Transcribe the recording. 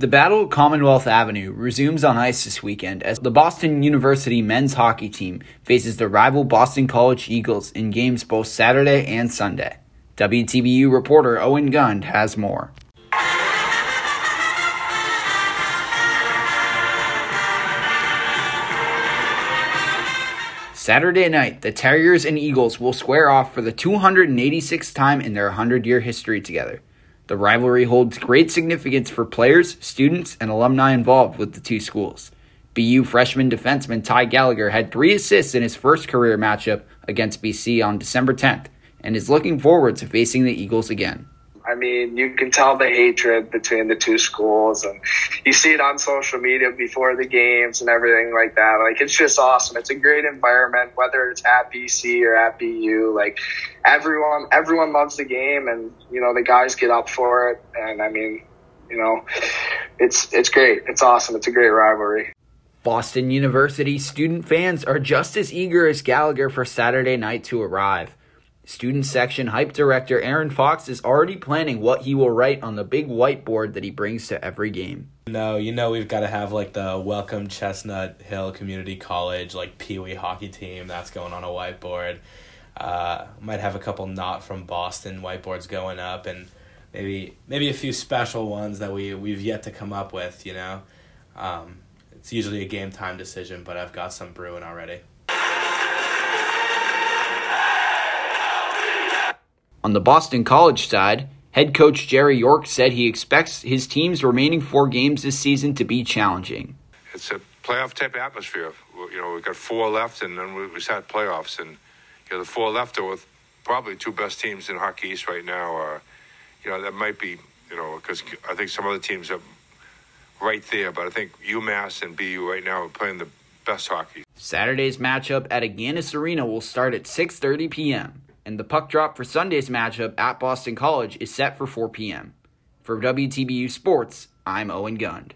The Battle at Commonwealth Avenue resumes on ice this weekend as the Boston University men's hockey team faces the rival Boston College Eagles in games both Saturday and Sunday. WTBU reporter Owen Gund has more. Saturday night, the Terriers and Eagles will square off for the 286th time in their 100 year history together. The rivalry holds great significance for players, students, and alumni involved with the two schools. BU freshman defenseman Ty Gallagher had three assists in his first career matchup against BC on December 10th and is looking forward to facing the Eagles again. I mean, you can tell the hatred between the two schools, and you see it on social media before the games and everything like that. Like, it's just awesome. It's a great environment, whether it's at BC or at BU. Like, everyone, everyone loves the game, and you know the guys get up for it. And I mean, you know, it's it's great. It's awesome. It's a great rivalry. Boston University student fans are just as eager as Gallagher for Saturday night to arrive. Student section hype director Aaron Fox is already planning what he will write on the big whiteboard that he brings to every game. No, you know we've got to have like the welcome Chestnut Hill Community College like Pee Wee hockey team that's going on a whiteboard. Uh, might have a couple not from Boston whiteboards going up and maybe maybe a few special ones that we we've yet to come up with. You know, um, it's usually a game time decision, but I've got some brewing already. On the Boston College side, head coach Jerry York said he expects his team's remaining four games this season to be challenging. It's a playoff type atmosphere. You know, we've got four left, and then we start playoffs, and you know the four left are with probably two best teams in Hockey East right now. Or you know that might be you know because I think some other teams are right there, but I think UMass and BU right now are playing the best hockey. Saturday's matchup at Agganis Arena will start at 6:30 p.m and the puck drop for Sunday's matchup at Boston College is set for 4 p.m. For WTBU Sports, I'm Owen Gund.